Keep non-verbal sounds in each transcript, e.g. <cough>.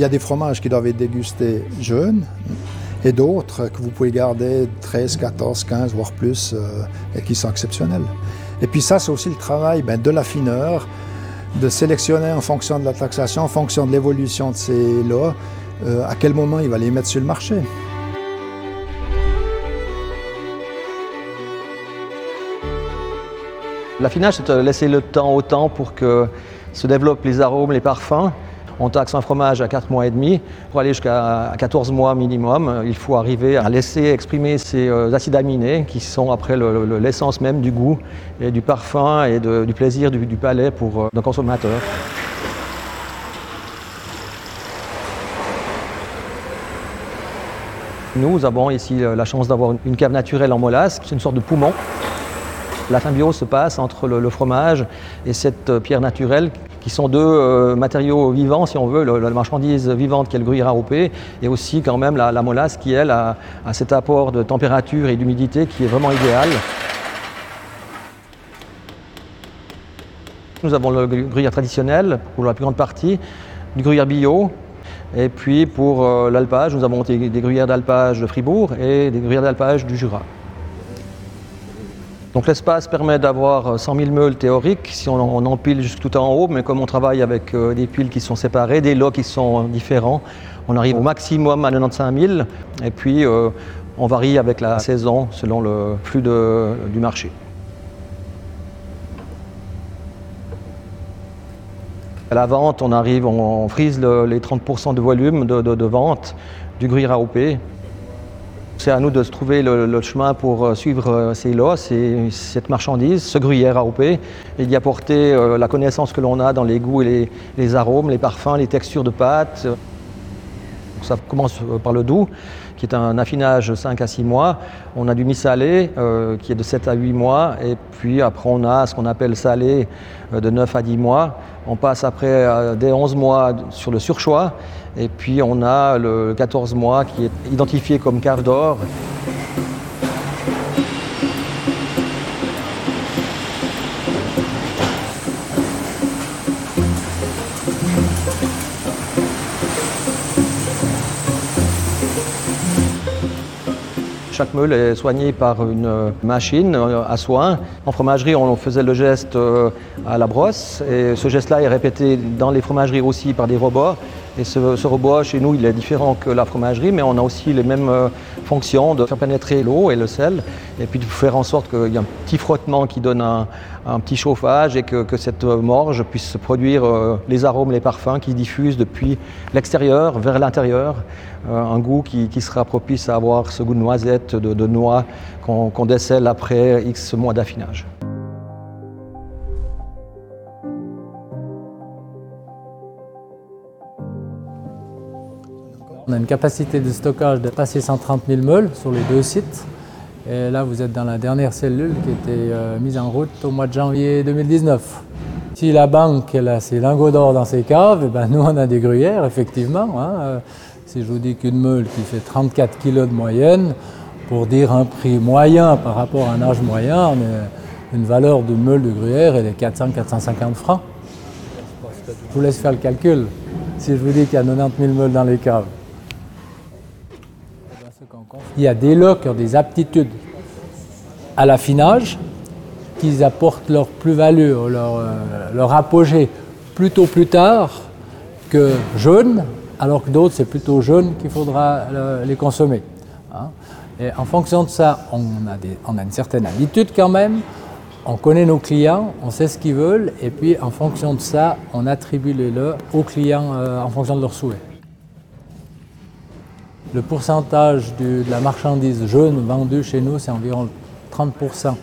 y a des fromages qui doivent être dégustés jeunes et d'autres que vous pouvez garder 13, 14, 15, voire plus, euh, et qui sont exceptionnels. Et puis ça, c'est aussi le travail ben, de l'affineur, de sélectionner en fonction de la taxation, en fonction de l'évolution de ces lots, euh, à quel moment il va les mettre sur le marché. L'affinage, c'est de laisser le temps au temps pour que se développent les arômes, les parfums. On taxe un fromage à 4 mois et demi. Pour aller jusqu'à 14 mois minimum, il faut arriver à laisser exprimer ces euh, acides aminés qui sont après l'essence même du goût et du parfum et du plaisir du, palais pour euh, le consommateur. Nous avons ici euh, la chance d'avoir une cave naturelle en molasse, c'est une sorte de poumon. La symbiose se passe entre le, fromage et cette pierre naturelle qui sont deux euh, matériaux vivants, si on veut, la marchandise vivante qui est le gruyère râpé, et aussi quand même la, molasse qui, elle, a, cet apport de température et d'humidité qui est vraiment idéal. Nous avons le gruyère traditionnel pour la plus grande partie, du gruyère bio, et puis pour euh, l'alpage, nous avons des gruyères d'alpage de Fribourg et des gruyères d'alpage du Jura. Donc l'espace permet d'avoir 100 000 meules théoriques si on, empile juste tout en haut, mais comme on travaille avec euh, des piles qui sont séparées, des lots qui sont différents, on arrive au maximum à 95 000 et puis euh, on varie avec la saison selon le flux du marché. À la vente, on arrive, on, frise les 30% de volume de, vente du gruyère AOP c'est à nous de trouver le, chemin pour euh, suivre euh, ces lots, cette marchandise, ce gruyère AOP, et d'y apporter euh, la connaissance que l'on a dans les goûts et les, arômes, les parfums, les textures de pâtes. Ça commence par le doux, qui est un affinage 5 à 6 mois. On a du mi-salé, qui est de 7 à 8 mois. Et puis après, on a ce qu'on appelle salé de 9 à 10 mois. On passe après des 11 mois sur le surchoix. Et puis on a le 14 mois qui est identifié comme cave d'or. Chaque meule est soignée par une machine à soin. En fromagerie, on faisait le geste euh, à la brosse et ce geste-là est répété dans les fromageries aussi par des robots. Et ce, robot, chez nous, il est différent que la fromagerie, mais on a aussi les mêmes euh, fonctions de faire pénétrer l'eau et le sel, et puis de faire en sorte qu'il y ait un petit frottement qui donne un, petit chauffage et que, cette morge puisse produire euh, les arômes, les parfums qui diffusent depuis l'extérieur vers l'intérieur, euh, un goût qui, sera propice à avoir ce goût de noisette, de, noix qu'on décèle après X mois d'affinage. On a une capacité de stockage de passer 130 000 meules sur les deux sites. Et là, vous êtes dans la dernière cellule qui était euh, mise en route au mois de janvier 2019. Si la banque a ses lingots d'or dans ses caves, eh ben <laughs> nous on a des gruyères, effectivement. Hein. Euh, si je vous dis qu'une meule qui fait 34 kg de moyenne, pour dire un prix moyen par rapport à un âge moyen, une valeur de meule de gruyère, elle est 400-450 francs. Je vous laisse faire le calcul. Si je vous dis qu'il y a 90 000 meules dans les caves, il y a des lots qui ont des aptitudes à l'affinage, qui apportent leur plus-value, leur, euh, leur, apogée plutôt plus tard que jeunes, alors que d'autres, c'est plutôt jeunes qu'il faudra euh, les consommer. Hein. Et en fonction de ça, on a, des, on a une certaine habitude quand même, on connaît nos clients, on sait ce qu'ils veulent, et puis en fonction de ça, on attribue les lots aux clients euh, en fonction de leurs souhaits. Le pourcentage de la marchandise jaune vendue chez nous, c'est environ 30%.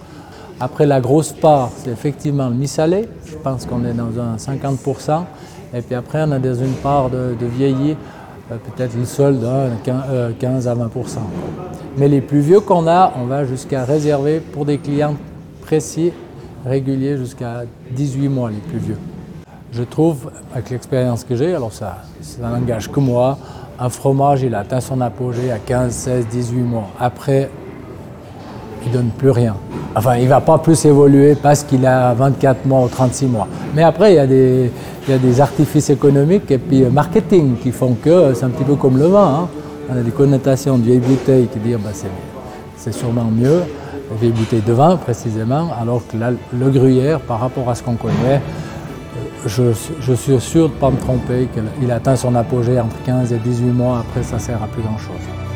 Après, la grosse part, c'est effectivement le mi-salé. Je pense qu'on est dans un 50%. Et puis après, on a dans une part de, vieilli, euh, peut-être une solde, 15 à 20%. Mais les plus vieux qu'on a, on va jusqu'à réserver pour des clients précis, réguliers, jusqu'à 18 mois les plus vieux. Je trouve, avec l'expérience que j'ai, alors ça, ça n'engage que moi, un fromage, il atteint son apogée à 15, 16, 18 mois. Après, il donne plus rien. Enfin, il ne va pas plus évoluer parce qu'il a 24 mois ou 36 mois. Mais après, il y a des, artifices économiques et puis marketing qui font que c'est un petit peu comme le vin. Hein. On a des connotations de vieille bouteille qui disent bah, c'est sûrement mieux, vieille bouteille de vin précisément, alors que le gruyère, par rapport à ce qu'on connaît, je, suis sûr de ne pas me tromper qu'il atteint son apogée entre 15 et 18 mois, après ça sert à plus grand chose.